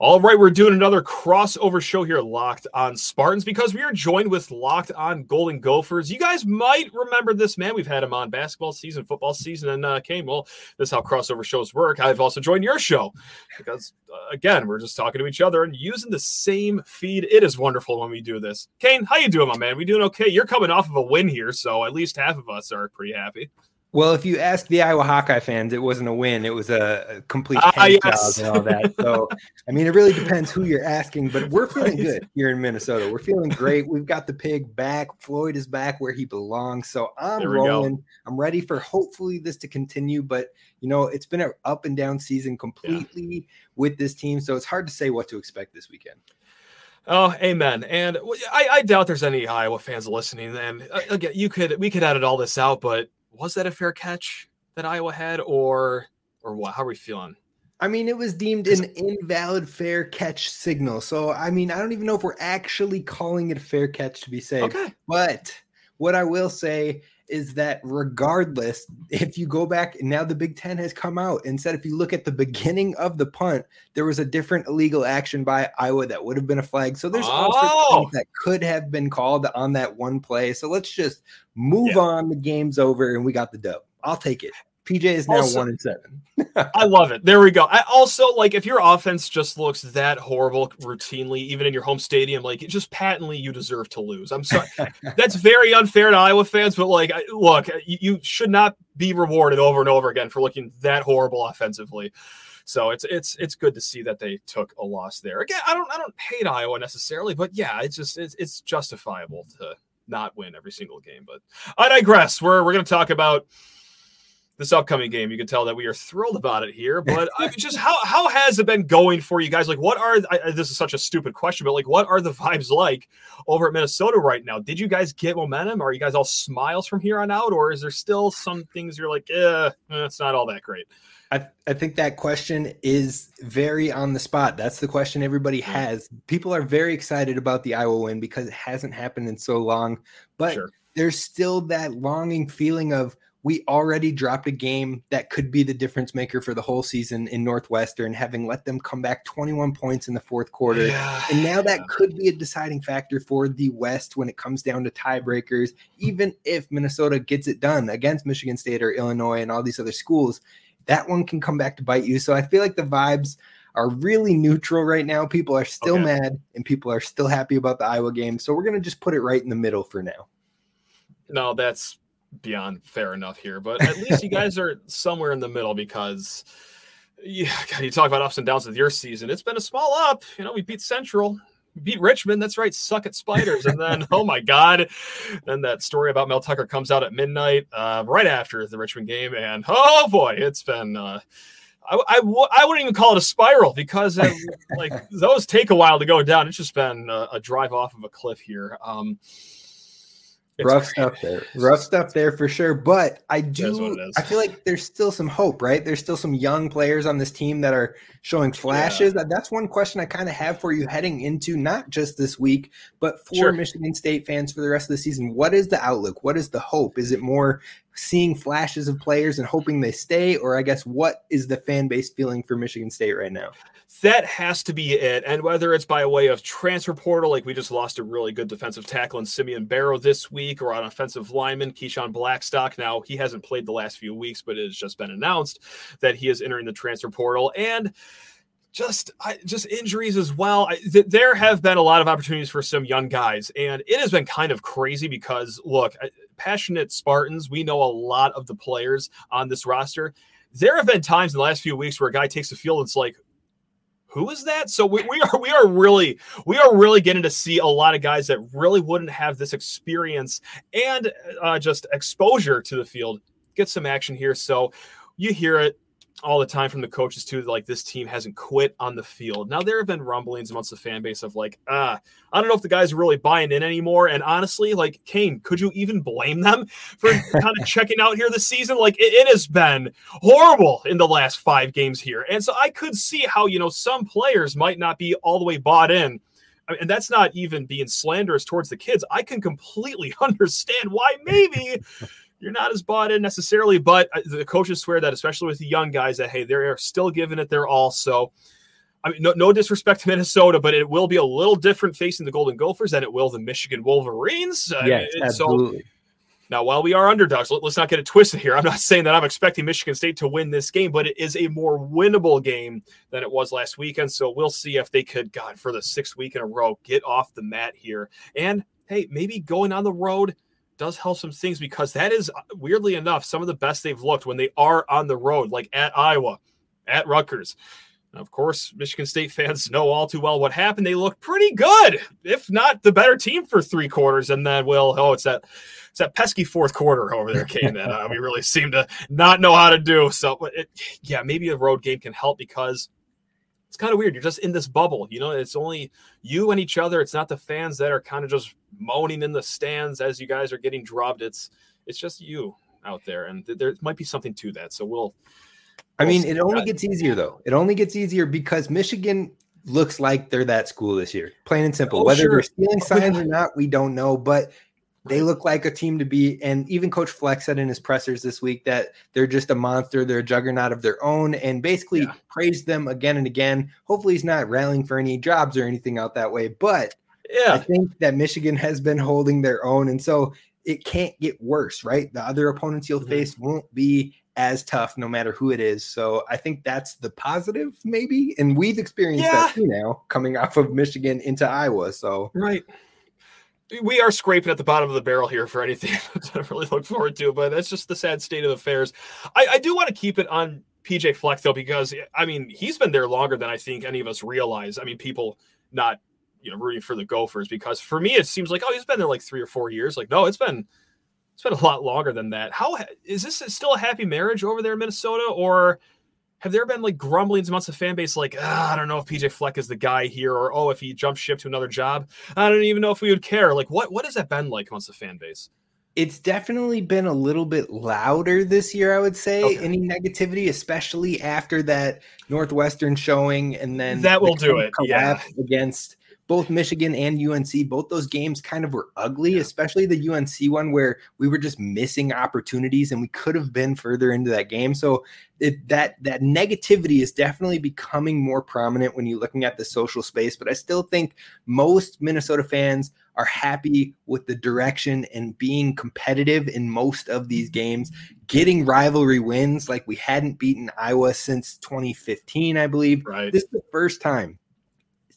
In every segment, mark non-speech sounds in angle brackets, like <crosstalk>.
All right, we're doing another crossover show here, Locked on Spartans, because we are joined with Locked on Golden Gophers. You guys might remember this man. We've had him on basketball season, football season, and uh, came. Well, this is how crossover shows work. I've also joined your show because, uh, again, we're just talking to each other and using the same feed. It is wonderful when we do this. Kane, how you doing, my man? We doing okay? You're coming off of a win here, so at least half of us are pretty happy. Well, if you ask the Iowa Hawkeye fans, it wasn't a win; it was a, complete ah, yes. and all that. <laughs> So, I mean, it really depends who you're asking. But we're <laughs> feeling good here in Minnesota. We're feeling great. We've got the pig back. Floyd is back where he belongs. So I'm rolling. Go. I'm ready for hopefully this to continue. But you know, it's been an up and down season completely yeah. with this team, so it's hard to say what to expect this weekend. Oh, amen. And I, I, doubt there's any Iowa fans listening. And uh, again, you could we could edit all this out, but was that a fair catch that Iowa had, or or what? How are we feeling? I mean, it was deemed an invalid fair catch signal. So, I mean, I don't even know if we're actually calling it a fair catch to be safe. Okay. But what I will say is that regardless, if you go back now, the Big Ten has come out and said if you look at the beginning of the punt, there was a different illegal action by Iowa that would have been a flag. So there's oh. that could have been called on that one play. So let's just move yeah. on. The game's over and we got the dub. I'll take it. PJ is now also, one and seven. I love it. There we go. I also like if your offense just looks that horrible routinely, even in your home stadium, like it just patently you deserve to lose. I'm sorry. <laughs> That's very unfair to Iowa fans, but like, look, you, you should not be rewarded over and over again for looking that horrible offensively. So it's it's it's good to see that they took a loss there. Again, I don't I don't hate Iowa necessarily, but yeah, it's just it's, it's justifiable to not win every single game. But I digress. We're we're going to talk about this upcoming game. You can tell that we are thrilled about it here. But I mean, just how how has it been going for you guys? Like, what are I, this is such a stupid question, but like, what are the <laughs> vibes like over at Minnesota right now? Did you guys get momentum? Are you guys all smiles from here on out, or is there still some things you're like, eh, it's not all that great? I, I think that question is very on the spot. That's the question everybody has. People are very excited about the Iowa win because it hasn't happened in so long, but sure. there's still that longing feeling of we already dropped a game that could be the difference maker for the whole season in Northwestern, having let them come back 21 points in the fourth quarter. Yeah, and now that could be a deciding factor for the West when it comes down to tiebreakers. Even if Minnesota gets it done against Michigan State or Illinois and all these other schools, that one can come back to bite you. So I feel like the vibes are really neutral right now. People are still okay. mad and people are still happy about the Iowa game. So we're going to just put it right in the middle for now. No, that's beyond fair enough here, but at least you guys are somewhere in the middle because yeah, <laughs> God, you talk about ups and downs with your season. It's been a small up. You know, we beat Central, we beat Richmond. That's right, suck at spiders. And then, <laughs> oh my God, then that story about Mel Tucker comes out at midnight, uh, right after the Richmond game, and oh boy, it's been. Uh, I, I, w- I wouldn't even call it a spiral because <laughs> like those take a while to go down. It's just been a, a drive off of a cliff here. Um, rough stuff there. Rough stuff there for sure. But I do. I feel like there's still some hope, right? There's still some young players on this team that are showing flashes. Yeah. That's one question I kind of have for you heading into not just this week, but for sure. Michigan State fans for the rest of the season. What is the outlook? What is the hope? Is it more seeing flashes of players and hoping they stay, or I guess what is the fan base feeling for Michigan State right now? That has to be it. And whether it's by way of transfer portal, like we just lost a really good defensive tackle in Simeon Barrow this week, or on offensive lineman, Keyshawn Blackstock. Now, he hasn't played the last few weeks, but it has just been announced that he is entering the transfer portal. And just I, just injuries as well. I, th- there have been a lot of opportunities for some young guys, and it has been kind of crazy because look, passionate Spartans, we know a lot of the players on this roster. There have been times in the last few weeks where a guy takes the field and it's like, who is that? So we, we are we are really we are really getting to see a lot of guys that really wouldn't have this experience and uh, just exposure to the field get some action here. So you hear it all the time from the coaches too like this team hasn't quit on the field. Now there have been rumblings amongst the fan base of like ah i don't know if the guys are really buying in anymore. And honestly like kane could you even blame them <laughs> for kind of checking out here this season? Like it, it, has been horrible in the last five games here. And so i could see how you know some players might not be all the way bought in. And that's not even being slanderous towards the kids. I can completely <laughs> understand why maybe you're not as bought in necessarily, but uh, the coaches swear that, especially with the young guys, that hey, they're still giving it their all. So I mean, no, no disrespect to Minnesota, but it will be a little different facing the Golden Gophers than it will the Michigan Wolverines. Yes, absolutely. So, now, while we are underdogs, let, us not get it twisted here. I'm not saying that I'm expecting Michigan State to win this game, but it is a more winnable game than it was last weekend. So we'll see if they could, God, for the sixth week in a row, get off the mat here. And hey, maybe going on the road does help some things because that is weirdly enough some of the best they've looked when they are on the road, like at Iowa, at Rutgers. Of course, Michigan State fans <laughs> know all too well what happened. They look pretty good, if not the better team for three quarters. And then, well, oh, it's that it's that pesky fourth quarter over there, Kane, that uh, we really seem to not know how to do. So, it, yeah, maybe a road game can help because it's kind of weird. You're just in this bubble. You know, it's only you and each other. It's not the fans that are kind of just moaning in the stands as you guys are getting drubbed. It's it's just you out there, and th- there might be something to that. So we'll I mean, it only gets easier though. It only gets easier because Michigan looks like they're that school this year. Plain and simple. Oh, Whether sure. they're stealing <laughs> signs or not, we don't know, but they look like a team to be. And even Coach Fleck said in his pressers this week that they're just a monster. They're a juggernaut of their own, and basically yeah. praised them again and again. Hopefully, he's not rallying for any jobs or anything out that way, but yeah, I think that Michigan has been holding their own, and so it can't get worse, right? The other opponents you'll mm-hmm. face won't be as tough no matter who it is. So I think that's the positive, maybe. And we've experienced yeah. that too now coming off of Michigan into Iowa. So right. We are scraping at the bottom of the barrel here for anything <laughs> to really look forward to, but that's just the sad state of affairs. I, I do want to keep it on PJ Fleck though, because I mean he's been there longer than I think any of us realize. I mean, people not you know rooting for the Gophers because for me it seems like oh he's been there like three or four years. Like no, it's been it's been a lot longer than that. How is this still a happy marriage over there in Minnesota, or have there been like grumblings amongst the fan base, like ah, I don't know if PJ Fleck is the guy here, or oh, if he jumped ship to another job, I don't even know if we would care. Like, what what has that been like amongst the fan base? It's definitely been a little bit louder this year, I would say. Okay. Any negativity, especially after that Northwestern showing, and then that will do it. Yeah, against both Michigan and UNC, both those games kind of were ugly, yeah. especially the UNC one where we were just missing opportunities and we could have been further into that game. So it, that that negativity is definitely becoming more prominent when you're looking at the social space. But I still think most Minnesota fans are happy with the direction and being competitive in most of these games, getting rivalry wins like we hadn't beaten Iowa since 2015, I believe. Right. This is the first time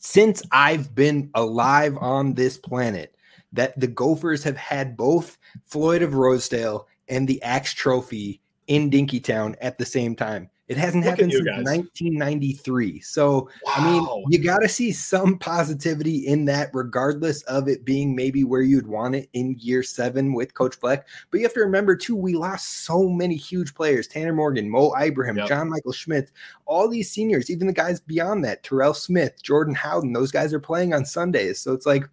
since I've been alive on this planet that the Gophers have had both Floyd of Rosedale and the Axe Trophy in Dinkytown at the same time. It hasn't Look happened since guys. 1993. So, wow. I mean, you got to see some positivity in that, regardless of it being maybe where you'd want it in year seven with Coach Fleck. But you have to remember, too, we lost so many huge players Tanner Morgan, Mo Ibrahim, yep. John Michael Schmidt, all these seniors, even the guys beyond that, Terrell Smith, Jordan Howden, those guys are playing on Sundays. So it's like,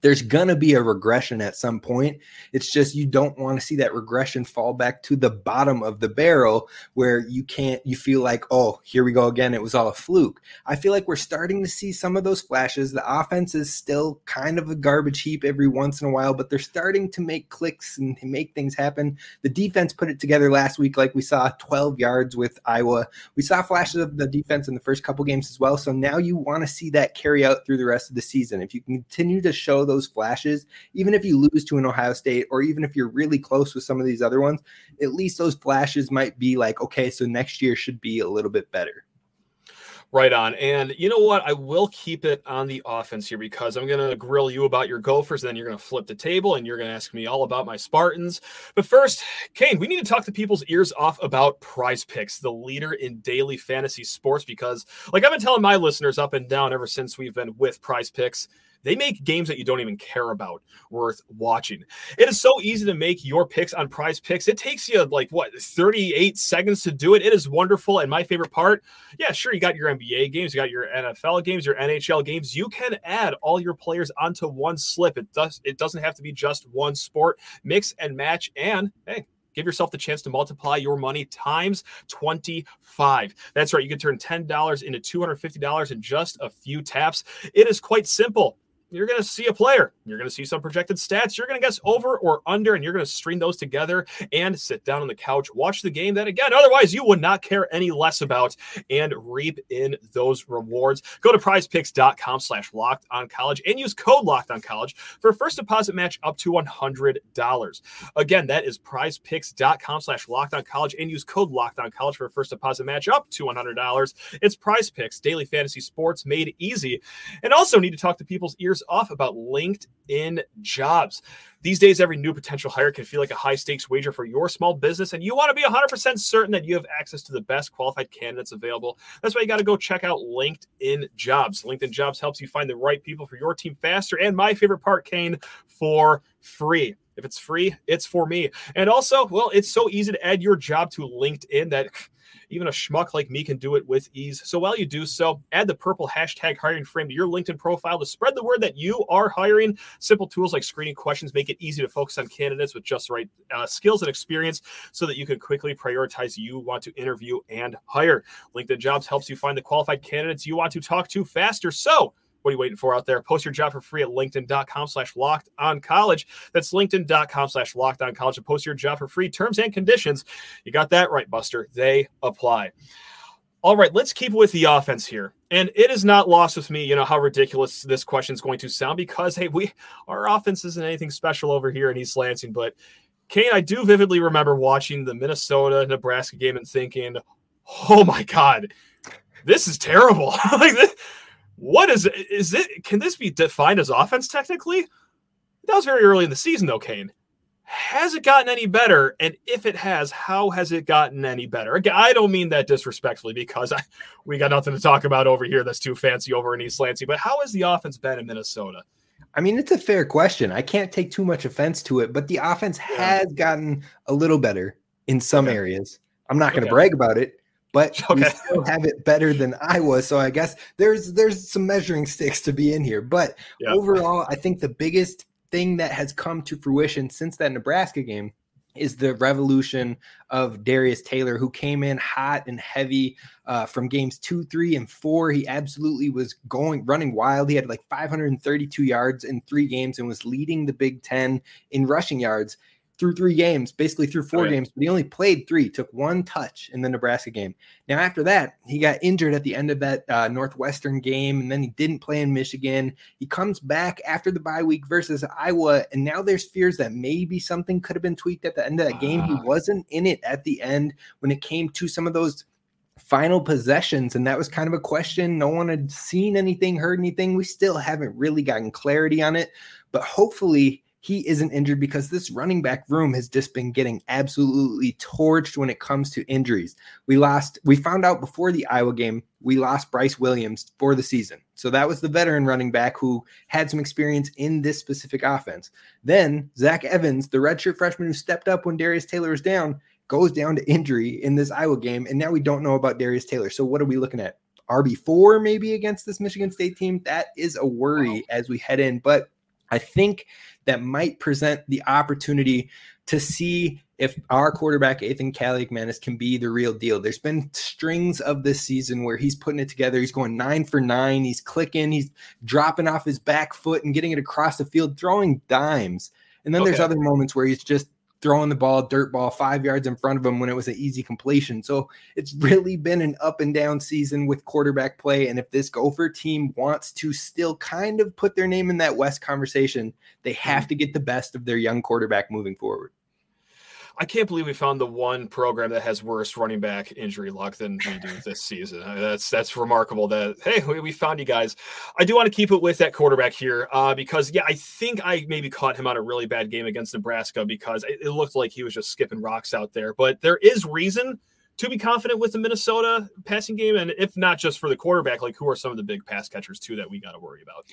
there's going to be a regression at some point. It's just you don't want to see that regression fall back to the bottom of the barrel where you can't, you feel like, oh, here we go again. It was all a fluke. I feel like we're starting to see some of those flashes. The offense is still kind of a garbage heap every once in a while, but they're starting to make clicks and make things happen. The defense put it together last week, like we saw 12 yards with Iowa. We saw flashes of the defense in the first couple games as well. So now you want to see that carry out through the rest of the season. If you continue to show those flashes, even if you lose to an Ohio State or even if you're really close with some of these other ones, at least those flashes might be like, okay, so next year should be a little bit better. Right on. And you know what? I will keep it on the offense here because I'm going to grill you about your Gophers. And then you're going to flip the table and you're going to ask me all about my Spartans. But first, Kane, we need to talk the people's ears off about PrizePicks, the leader in daily fantasy sports. Because, like I've been telling my listeners up and down ever since we've been with PrizePicks, they make games that you don't even care about worth watching. It is so easy to make your picks on PrizePicks. It takes you like what 38 seconds to do it. It is wonderful. And my favorite part, yeah, sure, you got your NBA games, you got your NFL games, your NHL games. You can add all your players onto one slip. It does it doesn't have to be just one sport. Mix and match and hey, give yourself the chance to multiply your money times 25. That's right. You can turn $10 into $250 in just a few taps. It is quite simple. You're going to see a player. You're going to see some projected stats. You're going to guess over or under, and you're going to string those together and sit down on the couch, watch the game that, again, otherwise you would not care any less about and reap in those rewards. Go to prizepicks.com slash locked on college and use code locked on college for first deposit match up to $100. Again, that is prizepicks.com slash locked on college and use code locked on college for first deposit match up to $100. It's PrizePicks, daily fantasy sports made easy. And also need to talk to people's ears off about LinkedIn jobs. These days, every new potential hire can feel like a high stakes wager for your small business, and you want to be 100% certain that you have access to the best qualified candidates available. That's why you got to go check out LinkedIn Jobs. LinkedIn Jobs helps you find the right people for your team faster, and my favorite part, Kane, for free. If it's free, it's for me. And also, well, it's so easy to add your job to LinkedIn that <laughs> even a schmuck like me can do it with ease. So while you do so, add the purple hashtag hiring frame to your LinkedIn profile to spread the word that you are hiring. Simple tools like screening questions make it easy to focus on candidates with just the right uh, skills and experience so that you can quickly prioritize you want to interview and hire. LinkedIn Jobs helps you find the qualified candidates you want to talk to faster. So, what are you waiting for out there? Post your job for free at LinkedIn.com slash locked on college. That's LinkedIn.com slash locked on college to post your job for free. Terms and conditions. You got that right, Buster. They apply. All right, let's keep with the offense here. And it is not lost with me, you know, how ridiculous this question is going to sound because, hey, we our offense isn't anything special over here in East Lansing. But Kane, I do vividly remember watching the Minnesota Nebraska game and thinking, oh my God, this is terrible. <laughs> like this, what is is it? Can this be defined as offense technically? That was very early in the season, though, Kane. Has it gotten any better? And if it has, how has it gotten any better? Again, I don't mean that disrespectfully because I, we got nothing to talk about over here that's too fancy over in East Lansing. But how has the offense been in Minnesota? I mean, it's a fair question. I can't take too much offense to it, but the offense has gotten a little better in some okay. areas. I'm not going to okay. brag about it, but <laughs> okay. we still have it better than I was. So I guess there's there's some measuring sticks to be in here. But yeah. overall, I think the biggest thing that has come to fruition since that Nebraska game is the revolution of Darius Taylor, who came in hot and heavy uh, from games two, three, and four. He absolutely was going running wild. He had like 532 yards in three games and was leading the Big Ten in rushing yards through three games, basically through four oh, yeah. games, but he only played three, took one touch in the Nebraska game. Now, after that, he got injured at the end of that uh, Northwestern game, and then he didn't play in Michigan. He comes back after the bye week versus Iowa, and now there's fears that maybe something could have been tweaked at the end of that game. He wasn't in it at the end when it came to some of those final possessions and that was kind of a question no one had seen anything heard anything we still haven't really gotten clarity on it but hopefully he isn't injured because this running back room has just been getting absolutely torched when it comes to injuries. We lost, we found out before the Iowa game, we lost Bryce Williams for the season. So that was the veteran running back who had some experience in this specific offense. Then Zach Evans, the redshirt freshman who stepped up when Darius Taylor was down, goes down to injury in this Iowa game. And now we don't know about Darius Taylor. So what are we looking at? RB4 maybe against this Michigan State team? That is a worry wow. as we head in. But I think that might present the opportunity to see if our quarterback Athan Kaliakmanis can be the real deal. There's been strings of this season where he's putting it together. He's going nine for nine. He's clicking. He's dropping off his back foot and getting it across the field, throwing dimes. And then okay. there's other moments where he's just throwing the ball, dirt ball, five yards in front of him when it was an easy completion. So it's really been an up and down season with quarterback play. And if this Gopher team wants to still kind of put their name in that West conversation, they have mm-hmm. to get the best of their young quarterback moving forward. I can't believe we found the one program that has worse running back injury luck than we do <laughs> this season. That's that's remarkable. That hey, we, we, found you guys. I do want to keep it with that quarterback here uh, because yeah, I think I maybe caught him on a really bad game against Nebraska because it, it looked like he was just skipping rocks out there. But there is reason to be confident with the Minnesota passing game, and if not just for the quarterback, like who are some of the big pass catchers too that we got to worry about?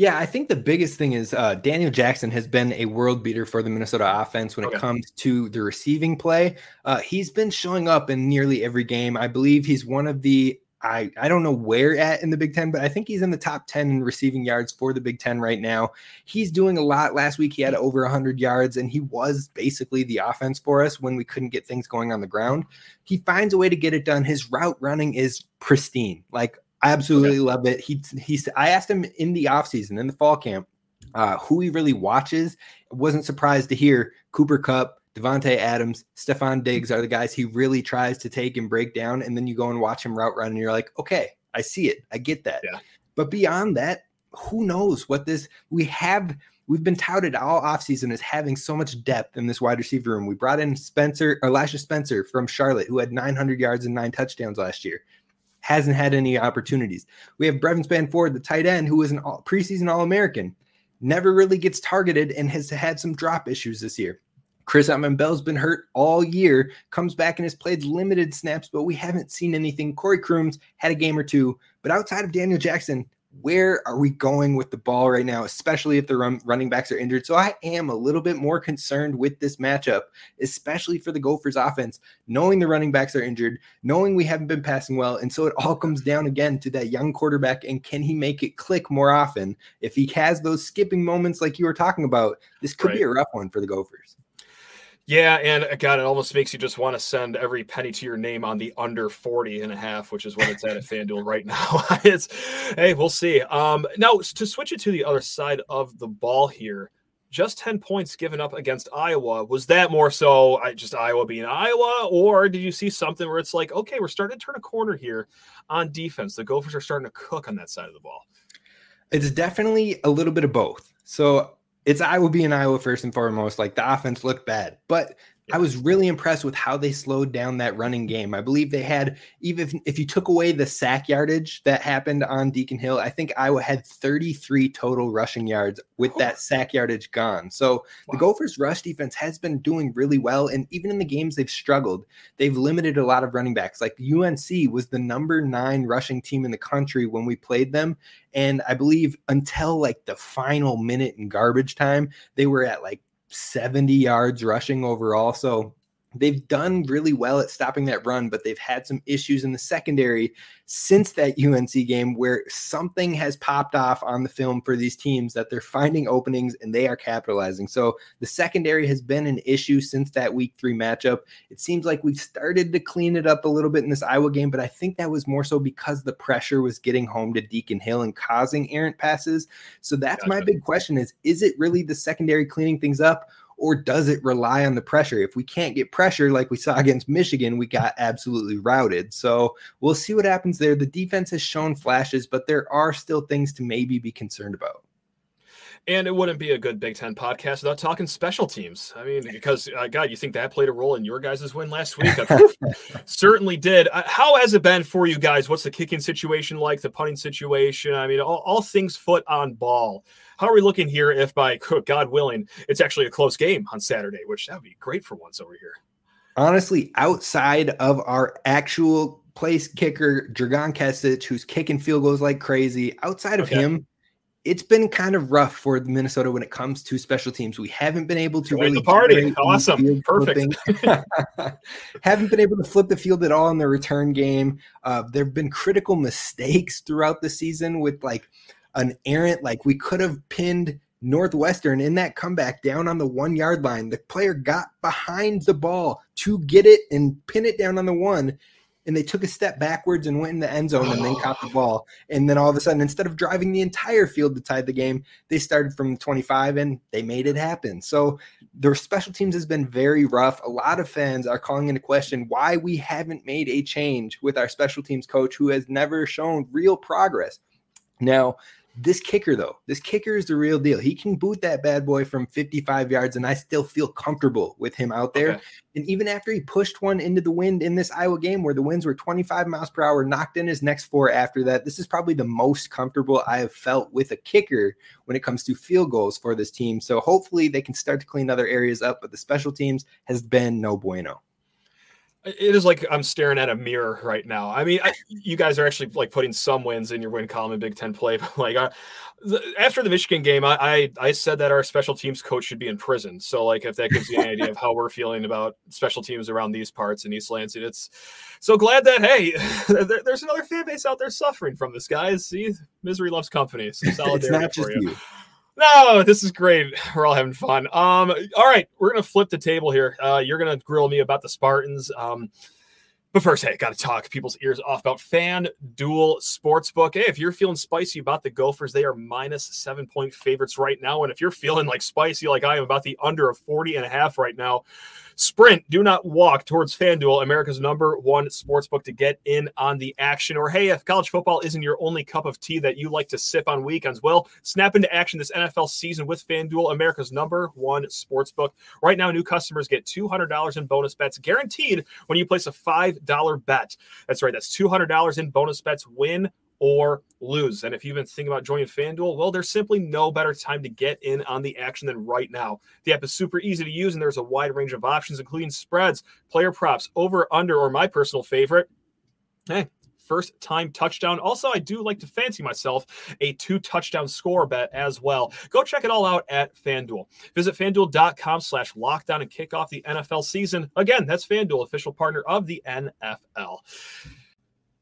Yeah, I think the biggest thing is uh, Daniel Jackson has been a world beater for the Minnesota offense when okay. it comes to the receiving play. Uh, he's been showing up in nearly every game. I believe he's one of the I, I don't know where at in the Big Ten, but I think he's in the top 10 in receiving yards for the Big Ten right now. He's doing a lot. Last week, he had over 100 yards, and he was basically the offense for us when we couldn't get things going on the ground. He finds a way to get it done. His route running is pristine. Like I absolutely okay. love it. He he's I asked him in the offseason, in the fall camp, uh, who he really watches. wasn't surprised to hear Cooper Kupp, Davante Adams, Stefon Diggs are the guys he really tries to take and break down. And then you go and watch him route run, and you're like, okay, I see it. I get that. Yeah. But beyond that, who knows what this we have we've been touted all offseason as having so much depth in this wide receiver room. We brought in Spencer, Elijah Spencer from Charlotte, who had 900 yards and nine touchdowns last year. Hasn't had any opportunities. We have Brevyn Spann-Ford, the tight end, who was an all, preseason All American, never really gets targeted and has had some drop issues this year. Chris Autman-Bell's been hurt all year, comes back and has played limited snaps, but we haven't seen anything. Corey Crooms had a game or two, but outside of Daniel Jackson, where are we going with the ball right now, especially if the run, running backs are injured? So I am a little bit more concerned with this matchup, especially for the Gophers offense, knowing the running backs are injured, knowing we haven't been passing well. And so it all comes down again to that young quarterback and can he make it click more often? If he has those skipping moments like you were talking about, this could right. be a rough one for the Gophers. Yeah, and uh, God, it almost makes you just want to send every penny to your name on the under 40 and a half, which is what it's at at FanDuel right now. <laughs> it's hey, we'll see. Um, now to switch it to the other side of the ball here, just 10 points given up against Iowa. Was that more so I just Iowa being Iowa, or did you see something where it's like, okay, we're starting to turn a corner here on defense? The Gophers are starting to cook on that side of the ball. It's definitely a little bit of both. So it's Iowa being Iowa first and foremost. Like the offense looked bad, but I was really impressed with how they slowed down that running game. I believe they had even if, if, you took away the sack yardage that happened on Deacon Hill, I think Iowa had 33 total rushing yards with that sack yardage gone. So wow. the Gophers rush defense has been doing really well and even in the games they've struggled, they've limited a lot of running backs. Like UNC was the number 9 rushing team in the country when we played them and I believe until like the final minute in garbage time, they were at like 70 yards rushing overall. So they've done really well at stopping that run, but they've had some issues in the secondary since that UNC game where something has popped off on the film for these teams that they're finding openings and they are capitalizing. So the secondary has been an issue since that week three matchup. It seems like we've started to clean it up a little bit in this Iowa game, but I think that was more so because the pressure was getting home to Deacon Hill and causing errant passes. So that's gotcha. my big question is, is it really the secondary cleaning things up? Or does it rely on the pressure? If we can't get pressure like we saw against Michigan, we got absolutely routed. So we'll see what happens there. The defense has shown flashes, but there are still things to maybe be concerned about. And it wouldn't be a good Big Ten podcast without talking special teams. I mean, because uh, God, you think that played a role in your guys' win last week? <laughs> certainly did. Uh, how has it been for you guys? What's the kicking situation like? The punting situation? I mean, all, all things foot on ball. How are we looking here? If by <laughs> God willing, it's actually a close game on Saturday, which that would be great for once over here. Honestly, outside of our actual place kicker, Dragan Kesich, who's kicking field goals like crazy, outside of okay. him, it's been kind of rough for Minnesota when it comes to special teams. We haven't been able to really the party. Awesome, perfect. <laughs> haven't been able to flip the field at all in the return game. Uh, there have been critical mistakes throughout the season with like an errant, like we could have pinned Northwestern in that comeback down on the one yard line. The player got behind the ball to get it and pin it down on the one and they took a step backwards and went in the end zone and then caught the ball. And then all of a sudden, instead of driving the entire field to tie the game, they started from 25 and they made it happen. So their special teams has been very rough. A lot of fans are calling into question why we haven't made a change with our special teams coach who has never shown real progress. Now, this kicker, though, this kicker is the real deal. He can boot that bad boy from 55 yards, and I still feel comfortable with him out there. Okay. And even after he pushed one into the wind in this Iowa game where the winds were 25 miles per hour, knocked in his next four after that, this is probably the most comfortable I have felt with a kicker when it comes to field goals for this team. So hopefully they can start to clean other areas up, but the special teams has been no bueno it is like I'm staring at a mirror right now. I mean, I, you guys are actually like putting some wins in your win column in Big Ten play, <laughs> but like uh, the, after the Michigan game, I, I, I said that our special teams coach should be in prison. So like if that gives you an idea of how we're feeling about special teams around these parts in East Lansing, it's so glad that hey, <laughs> there, there's another fan base out there suffering from this, guys. See, misery loves company. So <laughs> solidarity for you. you. No, this is great. <laughs> We're all having fun. Um, all right, we're gonna flip the table here. Uh, you're gonna grill me about the Spartans. Um, But first, hey, got to talk people's ears off about Fan FanDuel Sportsbook. Hey, if you're feeling spicy about the Gophers, they are minus seven point favorites right now. And if you're feeling like spicy like I am about the under of 40 and a half right now, Sprint, do not walk towards FanDuel, America's number one sports book to get in on the action. Or hey, if college football isn't your only cup of tea that you like to sip on weekends, well, snap into action this NFL season with FanDuel, America's number one sports book. Right now, new customers get $200 in bonus bets guaranteed when you place a $5 bet. That's right, that's $200 in bonus bets, win or lose. And if you've been thinking about joining FanDuel, well, there's simply no better time to get in on the action than right now. The app is super easy to use, and there's a wide range of options, including spreads, player props, over, under, or my personal favorite. Hey, first time touchdown. Also, I do like to fancy myself a two touchdown score bet as well. Go check it all out at FanDuel. Visit fanduel.com slash lockdown and kick off the NFL season. Again, that's FanDuel, official partner of the NFL.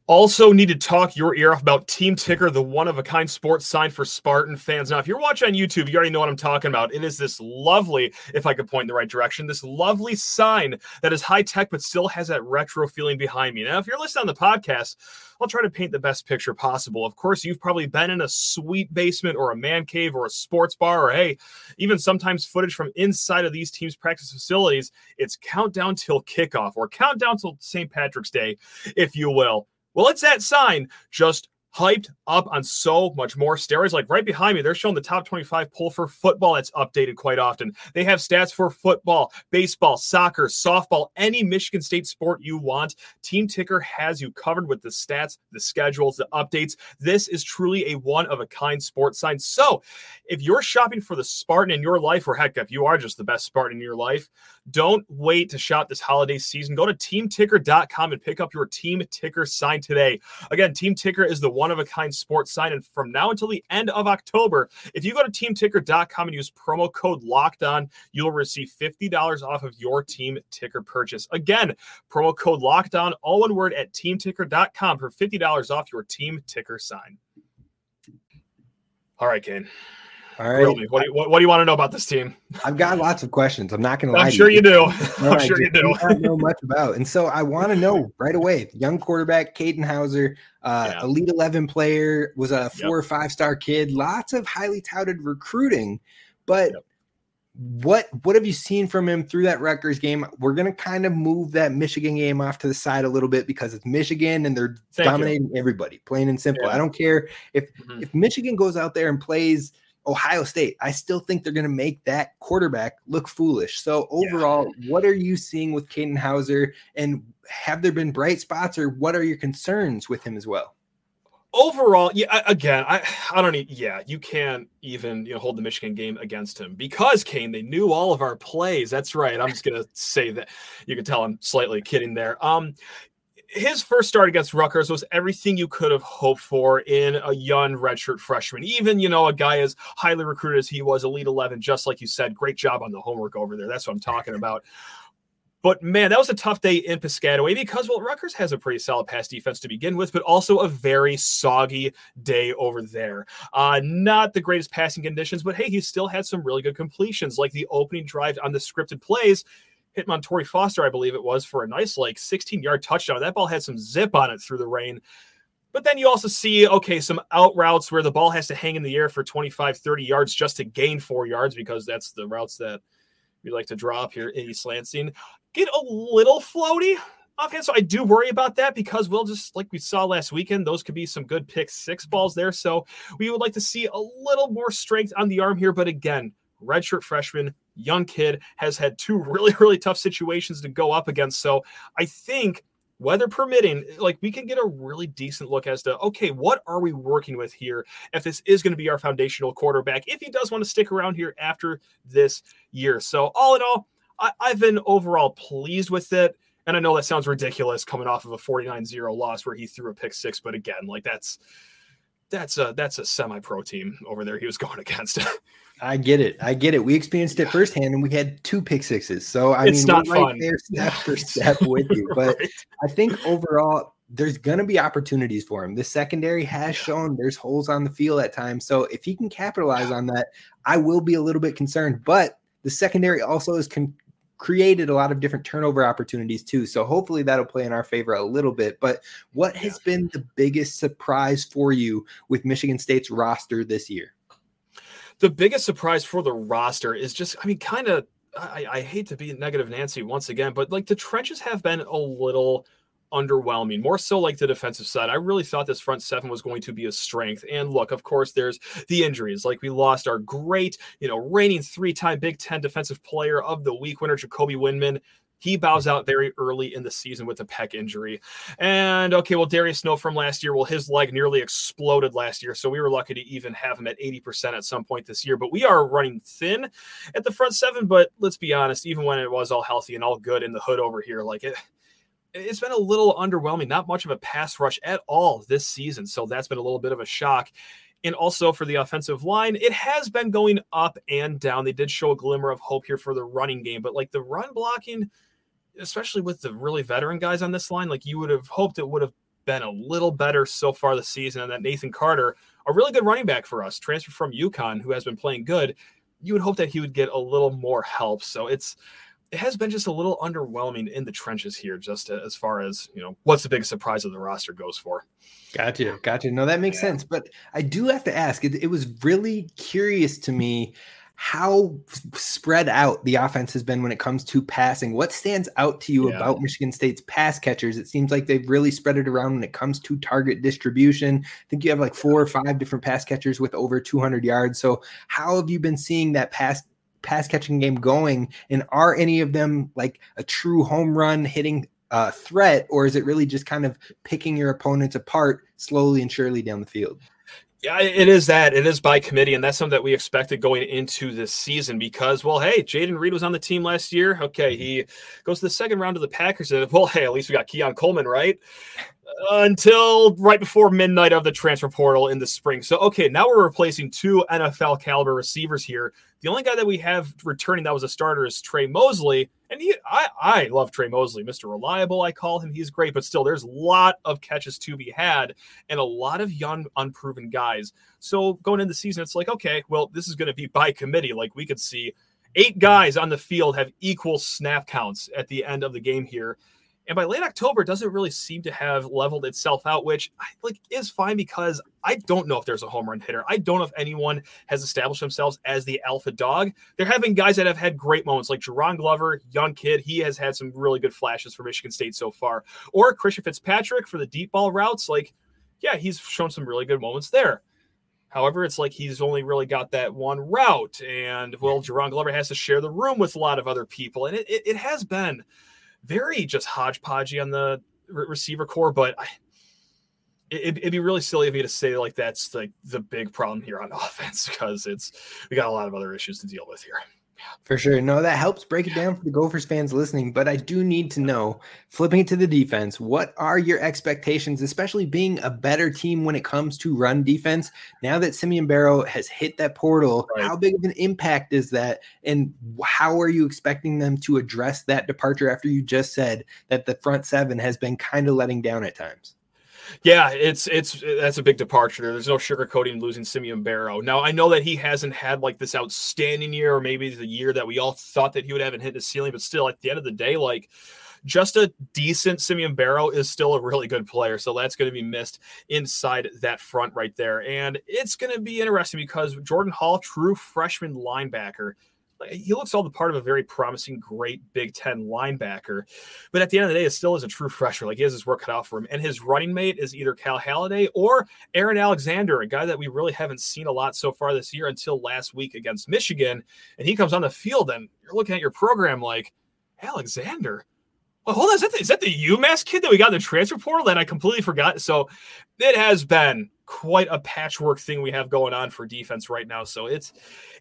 Also, need to talk your ear off about Team Ticker, the one of a kind sports sign for Spartan fans. Now, if you're watching on YouTube, you already know what I'm talking about. It is this lovely, if I could point in the right direction, this lovely sign that is high tech but still has that retro feeling behind me. Now, if you're listening on the podcast, I'll try to paint the best picture possible. Of course, you've probably been in a sweet basement or a man cave or a sports bar, or hey, even sometimes footage from inside of these teams' practice facilities. It's countdown till kickoff or countdown till St. Patrick's Day, if you will. Well, it's that sign, just hyped up on so much more steroids. Like right behind me, they're showing the top 25 poll for football that's updated quite often. They have stats for football, baseball, soccer, softball, any Michigan State sport you want. Team Ticker has you covered with the stats, the schedules, the updates. This is truly a one of a kind sports sign. So if you're shopping for the Spartan in your life, or heck, if you are just the best Spartan in your life, don't wait to shop this holiday season. Go to teamticker.com and pick up your Team Ticker sign today. Again, Team Ticker is the one of a kind sports sign. And from now until the end of October, if you go to teamticker.com and use promo code locked on, you'll receive $50 off of your Team Ticker purchase. Again, promo code locked on, all one word at teamticker.com for $50 off your Team Ticker sign. All right, Kane. All right. What, do you, what, what, do you want to know about this team? I've got lots of questions. I'm not going to lie. I'm sure you, you do. <laughs> I'm sure you do. I don't know much about, and so I want to know right away. Young quarterback, Katin Houser, uh, yeah. elite 11 player, was a four yep. or five star kid. Lots of highly touted recruiting, but. Yep. What what have you seen from him through that Rutgers game? We're gonna kind of move that Michigan game off to the side a little bit because it's Michigan and they're Thank dominating you. everybody, plain and simple. Yeah. I don't care if mm-hmm. if Michigan goes out there and plays Ohio State, I still think they're going to make that quarterback look foolish. So overall, yeah. what are you seeing with Katin Houser, and have there been bright spots, or what are your concerns with him as well? Overall, yeah. Again, I I don't need. Yeah, you can't even you know hold the Michigan game against him because Kane. They knew all of our plays. That's right. I'm just gonna say that. You can tell I'm slightly kidding there. Um, his first start against Rutgers was everything you could have hoped for in a young redshirt freshman. Even, you know, a guy as highly recruited as he was, Elite 11, just like you said. Great job on the homework over there. That's what I'm talking <laughs> about. But man, that was a tough day in Piscataway because, well, Rutgers has a pretty solid pass defense to begin with, but also a very soggy day over there. Uh, not the greatest passing conditions, but hey, he still had some really good completions, like the opening drive on the scripted plays hit Montorie Foster, I believe it was, for a nice like 16 yard touchdown. That ball had some zip on it through the rain. But then you also see, okay, some out routes where the ball has to hang in the air for 25, 30 yards just to gain four yards because that's the routes that we like to draw up here in East Lansing. Get a little floaty offhand. So I do worry about that because we'll just like we saw last weekend, those could be some good pick six balls there. So we would like to see a little more strength on the arm here. But again, redshirt freshman, young kid, has had two <laughs> really, really tough situations to go up against. So I think weather permitting, like we can get a really decent look as to okay, what are we working with here? If this is going to be our foundational quarterback, if he does want to stick around here after this year. So all in all, I, have been overall pleased with it. And I know that sounds ridiculous coming off of a 49-0 loss where he threw a pick six, but again, like that's that's a that's a semi-pro team over there he was <laughs> going against. I get it. I get it. We experienced it firsthand, and we had two pick sixes. So I it's mean, not right fun. there step for <laughs> step with you. <laughs> But right. I think overall, there's going to be opportunities for him. The secondary has shown there's holes on the field at times. So if he can capitalize on that, I will be a little bit concerned. But the secondary also is con- created a lot of different turnover opportunities too. So hopefully that'll play in our favor a little bit. But what has yeah. been the biggest surprise for you with Michigan State's roster this year? The biggest surprise for the roster is just, I mean, kind of, I, I hate to be negative Nancy once again, but like the trenches have been a little underwhelming, more so like the defensive side. I really thought this front seven was going to be a strength. And look, of course, there's the injuries. Like we lost our great, you know, reigning three time Big Ten defensive player of the week winner, Jacoby Windmon. He bows out very early in the season with a pec injury. And okay, well, Darius Snow from last year, well, his leg nearly exploded last year. So we were lucky to even have him at 80% at some point this year. But we are running thin at the front seven. But let's be honest, even when it was all healthy and all good in the hood over here, like it, it's been a little underwhelming. Not much of a pass rush at all this season. So that's been a little bit of a shock. And also for the offensive line, it has been going up and down. They did show a glimmer of hope here for the running game, but like the run blocking, especially with the really veteran guys on this line, like you would have hoped it would have been a little better so far this season. And that Nathan Carter, a really good running back for us, transferred from UConn, who has been playing good. You would hope that he would get a little more help. So it's it has been just a little underwhelming in the trenches here, just as far as you know, what's the biggest surprise of the roster goes for. Gotcha, gotcha. No, that makes yeah. sense. But I do have to ask. It, it was really curious to me how spread out the offense has been when it comes to passing. What stands out to you yeah. about Michigan State's pass catchers? It seems like they've really spread it around when it comes to target distribution. I think you have like four or five different pass catchers with over 200 yards. So, how have you been seeing that pass pass catching game going? And are any of them like a true home run hitting uh, threat, or is it really just kind of picking your opponents apart slowly and surely down the field? Yeah, it is that. It is by committee, and that's something that we expected going into this season because, well, hey, Jayden Reed was on the team last year. Okay, he goes to the second round of the Packers, and <laughs> well, hey, at least we got Keon Coleman, right? until right before midnight of the transfer portal in the spring. So, okay, now we're replacing two NFL caliber receivers here. The only guy that we have returning that was a starter is Tre Mosley. And he, I, I love Tre Mosley, Mr. Reliable, I call him. He's great, but still, there's a lot of catches to be had and a lot of young, unproven guys. So, going into the season, it's like, okay, well, this is going to be by committee. Like, we could see eight guys on the field have equal snap counts at the end of the game here. And by late October, doesn't really seem to have leveled itself out, which like is fine because I don't know if there's a home run hitter. I don't know if anyone has established themselves as the alpha dog. They're having guys that have had great moments, like Jaron Glover, young kid. He has had some really good flashes for Michigan State so far. Or Christian Fitzpatrick for the deep ball routes. Like, yeah, he's shown some really good moments there. However, it's like he's only really got that one route. And well, Jaron Glover has to share the room with a lot of other people. And it, it, it has been very just hodgepodgey on the re- receiver core, but I, it, would be really silly of me to say like that's like the big problem here on <laughs> offense because it's we got a lot of other issues to deal with here. For sure. No, that helps break it down for the Gophers fans listening. But I do need to know, flipping to the defense, what are your expectations, especially being a better team when it comes to run defense? Now that Simeon Barrow has hit that portal, right. how big of an impact is that? And how are you expecting them to address that departure after you just said that the front seven has been kind of letting down at times? Yeah, it's it's that's a big departure. There's no sugarcoating losing Simeon Barrow. Now I know that he hasn't had like this outstanding year, or maybe the year that we all thought that he would have and hit the ceiling, but still at the end of the day, like just a decent Simeon Barrow is still a really good player. So that's going to be missed inside that front right there. And it's going to be interesting because Jordan Hall, true freshman linebacker, he looks all the part of a very promising, great Big Ten linebacker. But at the end of the day, it still is a true freshman. Like he has his work cut out for him. And his running mate is either Cal Haladay or Aaron Alexander, a guy that we really haven't seen a lot so far this year until last week against Michigan. And he comes on the field, and you're looking at your program like, Alexander. Well, hold on, is that, the, is that the UMass kid that we got in the transfer portal that I completely forgot? So it has been quite a patchwork thing we have going on for defense right now. So it's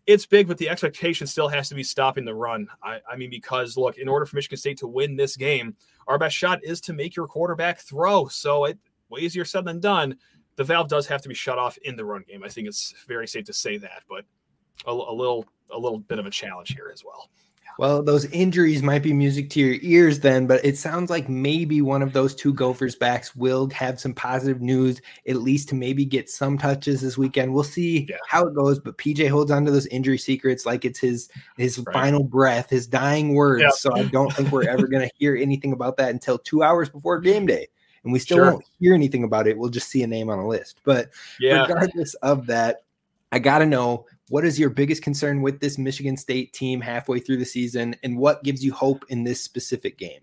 it's big, but the expectation still has to be stopping the run. I, I, mean, because look, in order for Michigan State to win this game, our best shot is to make your quarterback throw. So it way easier said than done. The valve does have to be shut off in the run game. I think it's very safe to say that, but a, a little a little bit of a challenge here as well. Well, those injuries might be music to your ears then, but it sounds like maybe one of those two Gophers backs will have some positive news, at least to maybe get some touches this weekend. We'll see yeah. how it goes, but PJ holds on to those injury secrets like it's his his right. final breath, his dying words. Yep. So I don't think we're ever going to hear anything about that until two hours before game day. And we still sure. won't hear anything about it. We'll just see a name on a list. But yeah. regardless of that, I got to know what is your biggest concern with this Michigan State team halfway through the season, and what gives you hope in this specific game?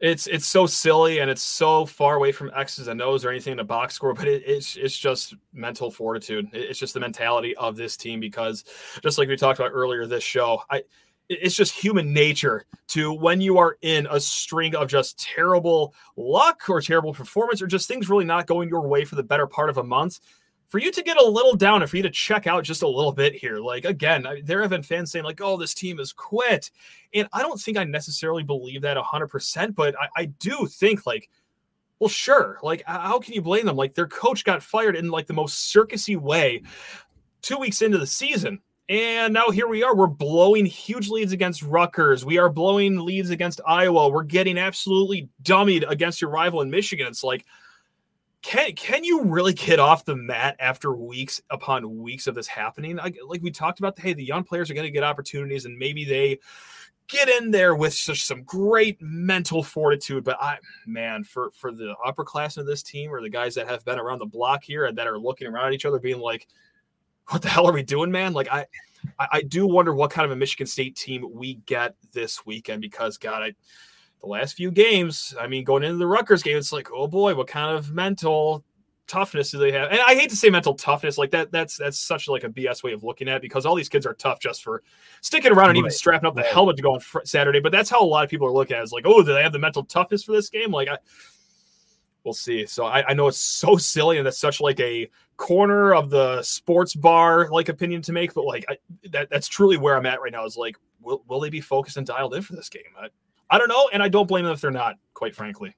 It's it's so silly and it's so far away from X's and O's or anything in the box score, but it, it's it's just mental fortitude. It's just the mentality of this team because just like we talked about earlier this show, I it's just human nature to when you are in a string of just terrible luck or terrible performance or just things really not going your way for the better part of a month for you to get a little down and for you to check out just a little bit here. Like, again, there have been fans saying, like, oh, this team is quit. And I don't think I necessarily believe that 100%, but I, I do think, like, well, sure. Like, how can you blame them? Like, their coach got fired in like the most circusy way two weeks into the season. And now here we are. We're blowing huge leads against Rutgers. We are blowing leads against Iowa. We're getting absolutely dummied against your rival in Michigan. It's like, can can you really get off the mat after weeks upon weeks of this happening? Like, like we talked about, hey, the young players are going to get opportunities, and maybe they get in there with such some great mental fortitude. But I, man, for for the upperclassmen of this team, or the guys that have been around the block here and that are looking around at each other, being like, "What the hell are we doing, man?" Like I. I do wonder what kind of a Michigan State team we get this weekend because God, I the last few games, I mean, going into the Rutgers game, it's like, oh boy, what kind of mental toughness do they have? And I hate to say mental toughness like that. That's that's such like a BS way of looking at it because all these kids are tough just for sticking around and even strapping up the helmet to go on fr- Saturday. But that's how a lot of people are looking at it. It's like, oh, do they have the mental toughness for this game? Like, I, we'll see. So I, I know it's so silly and that's such like a corner of the sports bar like opinion to make, but like I, that that's truly where I'm at right now. Is like, will will they be focused and dialed in for this game? I, I don't know, and I don't blame them if they're not. Quite frankly.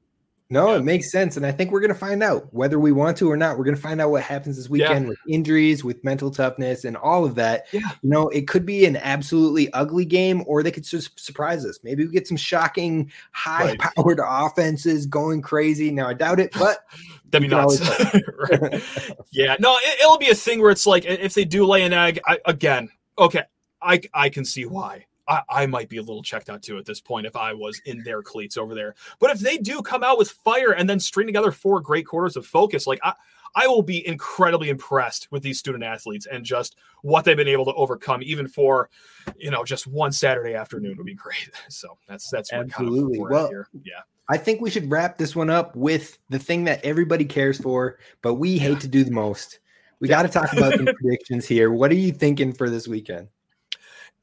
No, yeah. it makes sense. And I think we're going to find out whether we want to or not. We're going to find out what happens this weekend yeah. with injuries, with mental toughness, and all of that. Yeah. You know, it could be an absolutely ugly game, or they could just surprise us. Maybe we get some shocking, high powered right. <laughs> offenses going crazy. Now, I doubt it, but <laughs> that'd be nuts. <laughs> yeah. No, it, will be a thing where it's like if they do lay an egg, I, again, okay, I, I can see why. I, I, might be a little checked out too at this point if I was in their cleats over there. But if they do come out with fire and then string together four great quarters of focus, like I, I will be incredibly impressed with these student athletes and just what they've been able to overcome, even for you know just one Saturday afternoon would be great. <laughs> So that's that's absolutely kind of well. Yeah. I think we should wrap this one up with the thing that everybody cares for, but we hate to do the most. We got to talk about the <laughs> predictions here. What are you thinking for this weekend?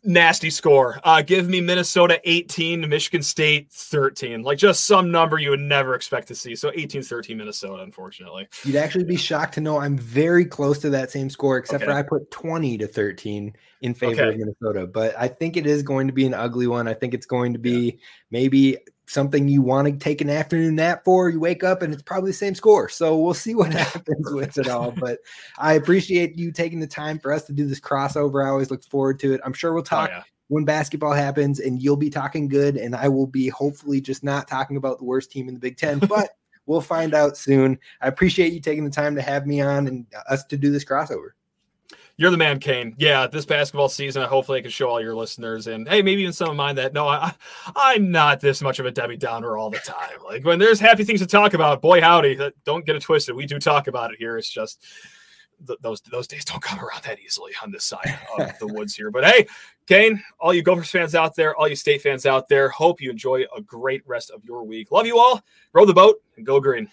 Nasty score. Uh, give me Minnesota 18, Michigan State 13. Like just some number you would never expect to see. So 18 13 Minnesota, unfortunately. You'd actually be shocked to know I'm very close to that same score, except okay. for I put 20 to 13 in favor okay. of Minnesota. But I think it is going to be an ugly one. I think it's going to be yeah. maybe something you want to take an afternoon nap for. You wake up and it's probably the same score. So we'll see what <laughs> happens with it all. But I appreciate you taking the time for us to do this crossover. I always look forward to it. I'm sure we'll oh, talk. Oh, yeah. When basketball happens, and you'll be talking good, and I will be hopefully just not talking about the worst team in the Big Ten, <laughs> but we'll find out soon. I appreciate you taking the time to have me on and uh, us to do this crossover. You're the man, Kane. Yeah, this basketball season, hopefully I can show all your listeners and hey, maybe even some of mine that no, I, I'm not this much of a Debbie Downer all the time. Like when there's happy things to talk about, boy howdy, uh, don't get it twisted. We do talk about it here. It's just th- those those days don't come around that easily on this side of <laughs> the woods here. But hey, Kane, all you Gophers fans out there, all you state fans out there, hope you enjoy a great rest of your week. Love you all. Row the boat and go green.